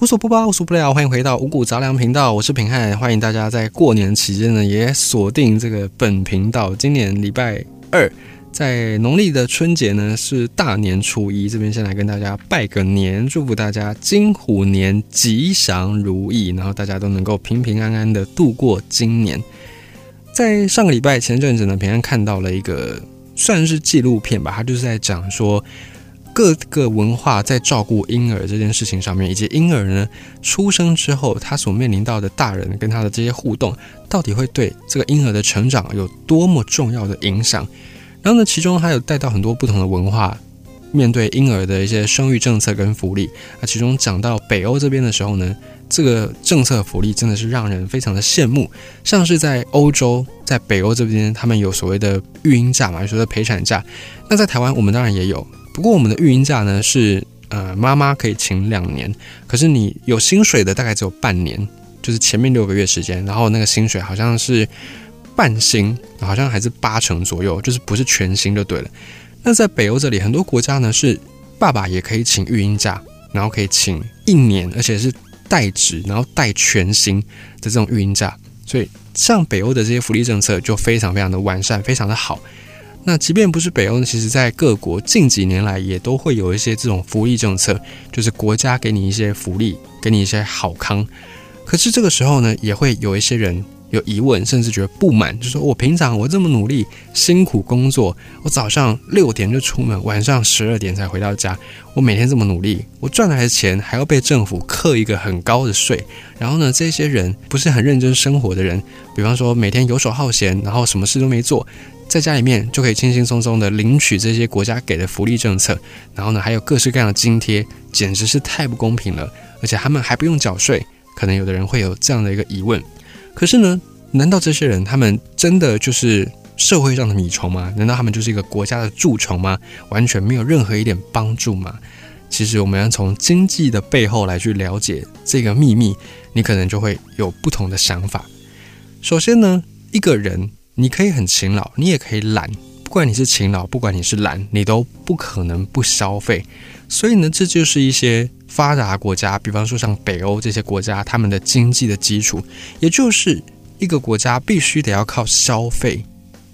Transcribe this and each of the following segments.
无所不包，无所不聊，欢迎回到五谷杂粮频道，我是平汉，欢迎大家在过年期间呢也锁定这个本频道。今年礼拜二，在农历的春节呢是大年初一，这边先来跟大家拜个年，祝福大家金虎年吉祥如意，然后大家都能够平平安安的度过今年。在上个礼拜前阵子呢，平安看到了一个算是纪录片吧，他就是在讲说。各个文化在照顾婴儿这件事情上面，以及婴儿呢出生之后，他所面临到的大人跟他的这些互动，到底会对这个婴儿的成长有多么重要的影响？然后呢，其中还有带到很多不同的文化，面对婴儿的一些生育政策跟福利。那其中讲到北欧这边的时候呢，这个政策福利真的是让人非常的羡慕。像是在欧洲，在北欧这边，他们有所谓的育婴假嘛，所谓的陪产假。那在台湾，我们当然也有。不过我们的育婴假呢是呃妈妈可以请两年，可是你有薪水的大概只有半年，就是前面六个月时间，然后那个薪水好像是半薪，好像还是八成左右，就是不是全薪就对了。那在北欧这里很多国家呢是爸爸也可以请育婴假，然后可以请一年，而且是代职，然后带全薪的这种育婴假，所以像北欧的这些福利政策就非常非常的完善，非常的好。那即便不是北欧，其实在各国近几年来也都会有一些这种福利政策，就是国家给你一些福利，给你一些好康。可是这个时候呢，也会有一些人有疑问，甚至觉得不满，就说我平常我这么努力辛苦工作，我早上六点就出门，晚上十二点才回到家，我每天这么努力，我赚来的钱还要被政府课一个很高的税。然后呢，这些人不是很认真生活的人，比方说每天游手好闲，然后什么事都没做。在家里面就可以轻轻松松的领取这些国家给的福利政策，然后呢，还有各式各样的津贴，简直是太不公平了。而且他们还不用缴税，可能有的人会有这样的一个疑问。可是呢，难道这些人他们真的就是社会上的米虫吗？难道他们就是一个国家的蛀虫吗？完全没有任何一点帮助吗？其实我们要从经济的背后来去了解这个秘密，你可能就会有不同的想法。首先呢，一个人。你可以很勤劳，你也可以懒。不管你是勤劳，不管你是懒，你都不可能不消费。所以呢，这就是一些发达国家，比方说像北欧这些国家，他们的经济的基础，也就是一个国家必须得要靠消费、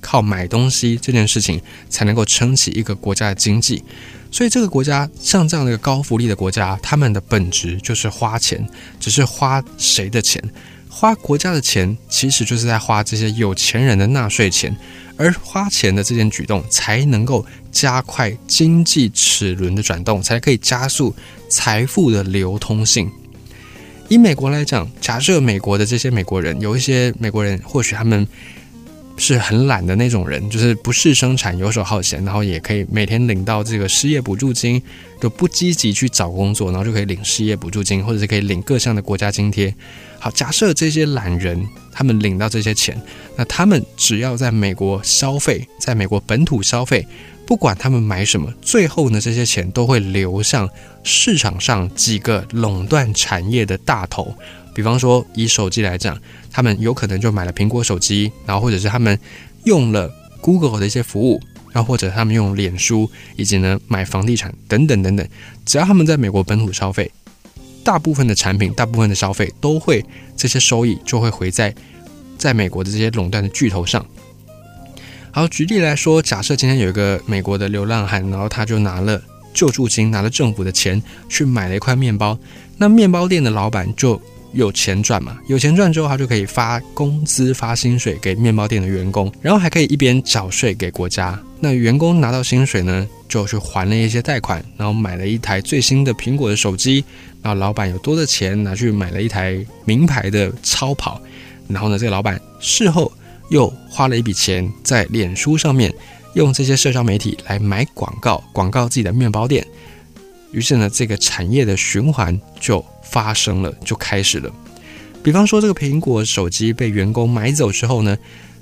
靠买东西这件事情，才能够撑起一个国家的经济。所以这个国家像这样的一个高福利的国家，他们的本质就是花钱，只是花谁的钱。花国家的钱，其实就是在花这些有钱人的纳税钱，而花钱的这件举动，才能够加快经济齿轮的转动，才可以加速财富的流通性。以美国来讲，假设美国的这些美国人，有一些美国人，或许他们。是很懒的那种人，就是不是生产、游手好闲，然后也可以每天领到这个失业补助金，就不积极去找工作，然后就可以领失业补助金，或者是可以领各项的国家津贴。好，假设这些懒人他们领到这些钱，那他们只要在美国消费，在美国本土消费，不管他们买什么，最后呢，这些钱都会流向市场上几个垄断产业的大头。比方说，以手机来讲，他们有可能就买了苹果手机，然后或者是他们用了 Google 的一些服务，然后或者他们用脸书，以及呢买房地产等等等等。只要他们在美国本土消费，大部分的产品、大部分的消费都会这些收益就会回在在美国的这些垄断的巨头上。好，举例来说，假设今天有一个美国的流浪汉，然后他就拿了救助金，拿了政府的钱去买了一块面包，那面包店的老板就。有钱赚嘛？有钱赚之后，他就可以发工资、发薪水给面包店的员工，然后还可以一边缴税给国家。那员工拿到薪水呢，就去还了一些贷款，然后买了一台最新的苹果的手机。然后老板有多的钱拿去买了一台名牌的超跑。然后呢，这个老板事后又花了一笔钱在脸书上面，用这些社交媒体来买广告，广告自己的面包店。于是呢，这个产业的循环就。发生了就开始了，比方说这个苹果手机被员工买走之后呢，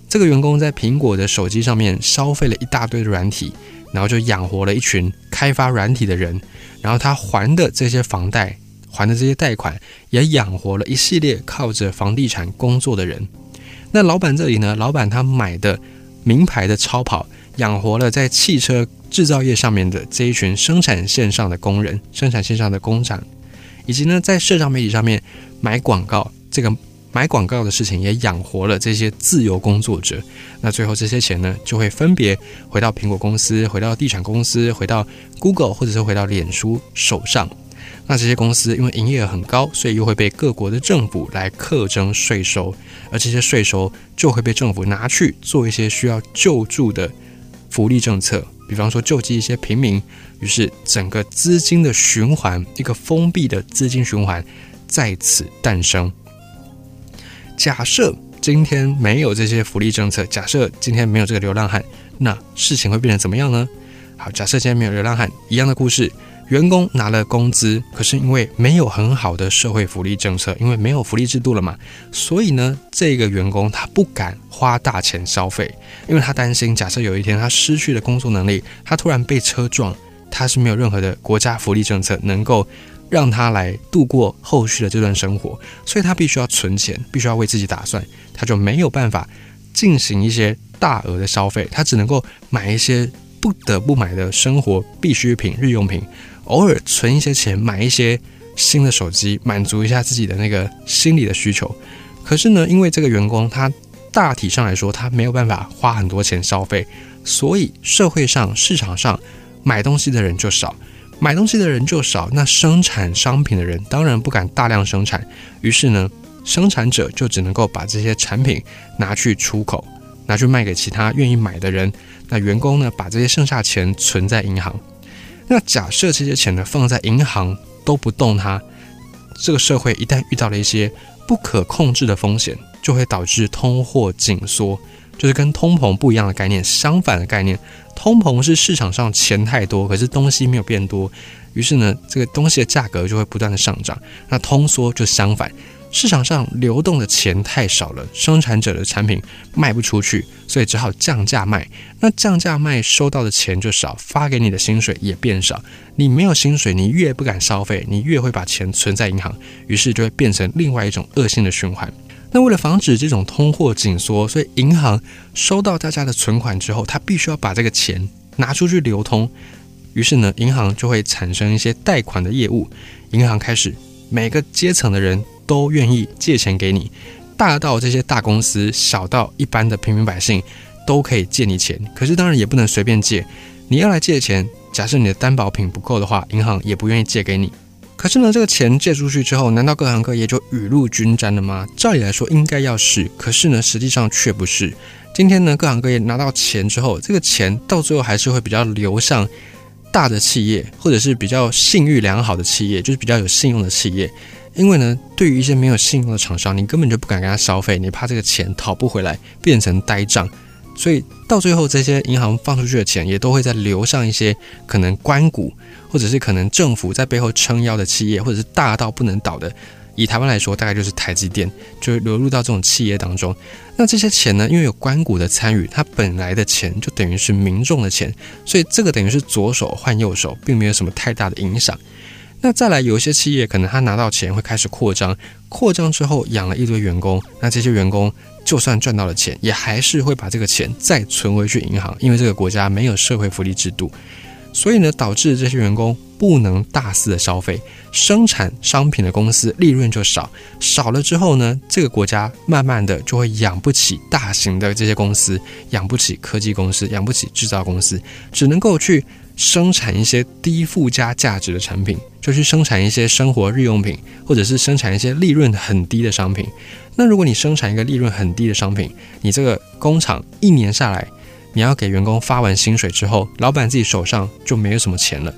这个员工在苹果的手机上面消费了一大堆的软体，然后就养活了一群开发软体的人，然后他还的这些房贷，还的这些贷款，也养活了一系列靠着房地产工作的人。那老板这里呢，老板他买的名牌的超跑，养活了在汽车制造业上面的这一群生产线上的工人，生产线上的工厂。以及呢在社交媒体上面买广告，这个买广告的事情也养活了这些自由工作者。那最后这些钱呢，就会分别回到苹果公司、回到地产公司、回到 Google 或者是回到脸书手上。那这些公司因为营业额很高，所以又会被各国的政府来课征税收，而这些税收就会被政府拿去做一些需要救助的福利政策，比方说救济一些平民。于是整个资金的循环，一个封闭的资金循环在此诞生。假设今天没有这些福利政策，假设今天没有这个流浪汉，那事情会变成怎么样呢？好，假设今天没有流浪汉，一样的故事。员工拿了工资，可是因为没有很好的社会福利政策，因为没有福利制度了嘛，所以呢，这个员工他不敢花大钱消费，因为他担心，假设有一天他失去了工作能力，他突然被车撞，他是没有任何的国家福利政策能够让他来度过后续的这段生活，所以他必须要存钱，必须要为自己打算，他就没有办法进行一些大额的消费，他只能够买一些不得不买的生活必需品、日用品。偶尔存一些钱买一些新的手机，满足一下自己的那个心理的需求。可是呢，因为这个员工他大体上来说他没有办法花很多钱消费，所以社会上市场上买东西的人就少，买东西的人就少，那生产商品的人当然不敢大量生产。于是呢，生产者就只能够把这些产品拿去出口，拿去卖给其他愿意买的人。那员工呢，把这些剩下钱存在银行。那假设这些钱呢放在银行都不动它，这个社会一旦遇到了一些不可控制的风险，就会导致通货紧缩，就是跟通膨不一样的概念，相反的概念。通膨是市场上钱太多，可是东西没有变多，于是呢，这个东西的价格就会不断的上涨。那通缩就相反。市场上流动的钱太少了，生产者的产品卖不出去，所以只好降价卖。那降价卖收到的钱就少，发给你的薪水也变少。你没有薪水，你越不敢消费，你越会把钱存在银行，于是就会变成另外一种恶性的循环。那为了防止这种通货紧缩，所以银行收到大家的存款之后，它必须要把这个钱拿出去流通。于是呢，银行就会产生一些贷款的业务。银行开始每个阶层的人。都愿意借钱给你，大到这些大公司，小到一般的平民百姓，都可以借你钱。可是当然也不能随便借，你要来借钱，假设你的担保品不够的话，银行也不愿意借给你。可是呢，这个钱借出去之后，难道各行各业就雨露均沾了吗？照理来说应该要是，可是呢，实际上却不是。今天呢，各行各业拿到钱之后，这个钱到最后还是会比较流向大的企业，或者是比较信誉良好的企业，就是比较有信用的企业。因为呢，对于一些没有信用的厂商，你根本就不敢跟他消费，你怕这个钱讨不回来，变成呆账，所以到最后，这些银行放出去的钱，也都会在流上一些可能关谷，或者是可能政府在背后撑腰的企业，或者是大到不能倒的。以台湾来说，大概就是台积电，就流入到这种企业当中。那这些钱呢，因为有关谷的参与，它本来的钱就等于是民众的钱，所以这个等于是左手换右手，并没有什么太大的影响。那再来，有一些企业可能他拿到钱会开始扩张，扩张之后养了一堆员工，那这些员工就算赚到了钱，也还是会把这个钱再存回去银行，因为这个国家没有社会福利制度，所以呢，导致这些员工不能大肆的消费，生产商品的公司利润就少，少了之后呢，这个国家慢慢的就会养不起大型的这些公司，养不起科技公司，养不起制造公司，只能够去。生产一些低附加价值的产品，就去生产一些生活日用品，或者是生产一些利润很低的商品。那如果你生产一个利润很低的商品，你这个工厂一年下来，你要给员工发完薪水之后，老板自己手上就没有什么钱了。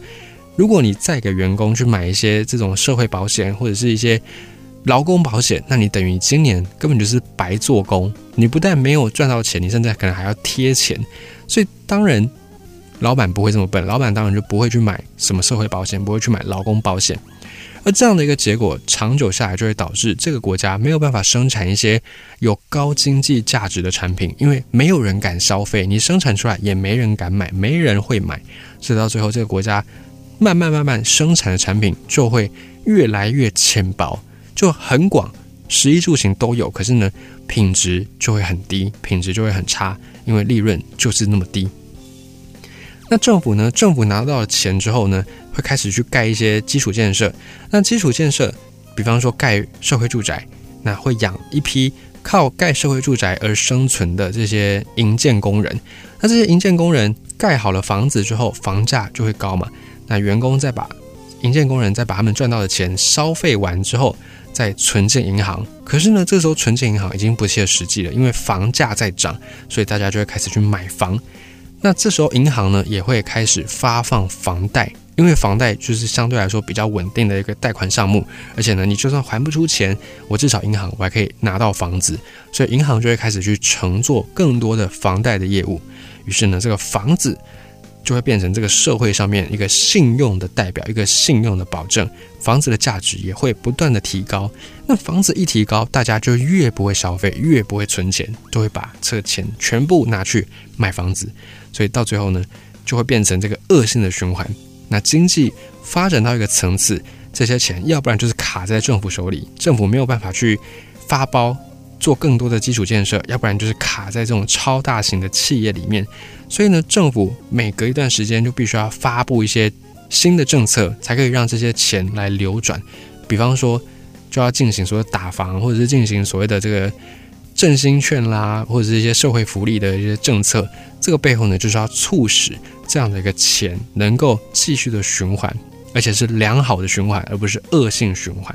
如果你再给员工去买一些这种社会保险或者是一些劳工保险，那你等于今年根本就是白做工。你不但没有赚到钱，你现在可能还要贴钱。所以当然。老板不会这么笨，老板当然就不会去买什么社会保险，不会去买劳工保险。而这样的一个结果，长久下来就会导致这个国家没有办法生产一些有高经济价值的产品，因为没有人敢消费，你生产出来也没人敢买，没人会买，所以到最后这个国家慢慢慢慢生产的产品就会越来越浅薄，就很广，食衣住行都有，可是呢，品质就会很低，品质就会很差，因为利润就是那么低。那政府呢？政府拿到了钱之后呢？会开始去盖一些基础建设。那基础建设，比方说盖社会住宅，那会养一批靠盖社会住宅而生存的这些营建工人。那这些营建工人盖好了房子之后，房价就会高嘛。那员工再把营建工人再把他们赚到的钱消费完之后。再存进银行，可是呢，这时候存进银行已经不切实际了，因为房价在涨，所以大家就会开始去买房。那这时候银行呢也会开始发放房贷，因为房贷就是相对来说比较稳定的一个贷款项目，而且呢，你就算还不出钱，我至少银行我还可以拿到房子，所以银行就会开始去乘坐更多的房贷的业务。于是呢，这个房子。就会变成这个社会上面一个信用的代表，一个信用的保证。房子的价值也会不断的提高。那房子一提高，大家就越不会消费，越不会存钱，都会把这钱全部拿去买房子。所以到最后呢，就会变成这个恶性的循环。那经济发展到一个层次，这些钱要不然就是卡在政府手里，政府没有办法去发包。做更多的基础建设，要不然就是卡在这种超大型的企业里面。所以呢，政府每隔一段时间就必须要发布一些新的政策，才可以让这些钱来流转。比方说，就要进行所谓打房，或者是进行所谓的这个振兴券啦，或者是一些社会福利的一些政策。这个背后呢，就是要促使这样的一个钱能够继续的循环，而且是良好的循环，而不是恶性循环。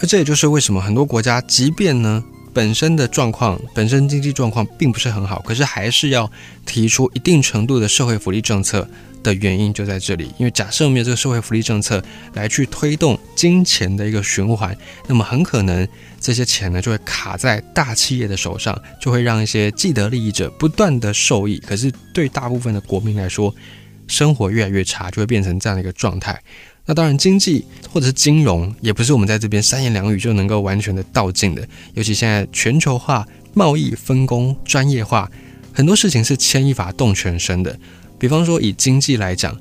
而这也就是为什么很多国家，即便呢。本身的状况，本身经济状况并不是很好，可是还是要提出一定程度的社会福利政策的原因就在这里。因为假设没有这个社会福利政策来去推动金钱的一个循环，那么很可能这些钱呢就会卡在大企业的手上，就会让一些既得利益者不断的受益。可是对大部分的国民来说，生活越来越差，就会变成这样的一个状态。那当然，经济或者是金融也不是我们在这边三言两语就能够完全的道尽的。尤其现在全球化、贸易分工、专业化，很多事情是牵一发动全身的。比方说，以经济来讲，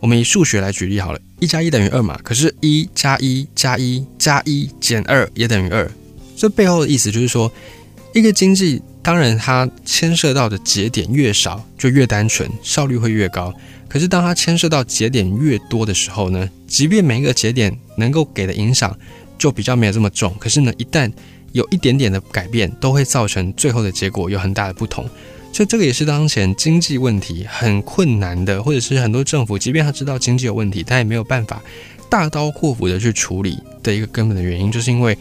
我们以数学来举例好了，一加一等于二嘛。可是，一加一加一加一减二也等于二。这背后的意思就是说，一个经济当然它牵涉到的节点越少，就越单纯，效率会越高。可是，当它牵涉到节点越多的时候呢，即便每一个节点能够给的影响就比较没有这么重，可是呢，一旦有一点点的改变，都会造成最后的结果有很大的不同。所以，这个也是当前经济问题很困难的，或者是很多政府，即便他知道经济有问题，他也没有办法大刀阔斧的去处理的一个根本的原因，就是因为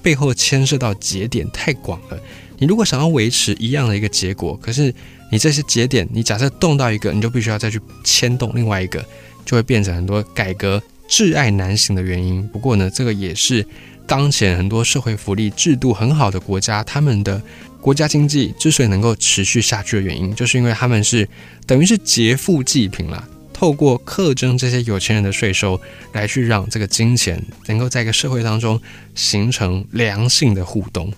背后牵涉到节点太广了。你如果想要维持一样的一个结果，可是你这些节点，你假设动到一个，你就必须要再去牵动另外一个，就会变成很多改革挚爱难行的原因。不过呢，这个也是当前很多社会福利制度很好的国家，他们的国家经济之所以能够持续下去的原因，就是因为他们是等于是劫富济贫了，透过克征这些有钱人的税收，来去让这个金钱能够在一个社会当中形成良性的互动。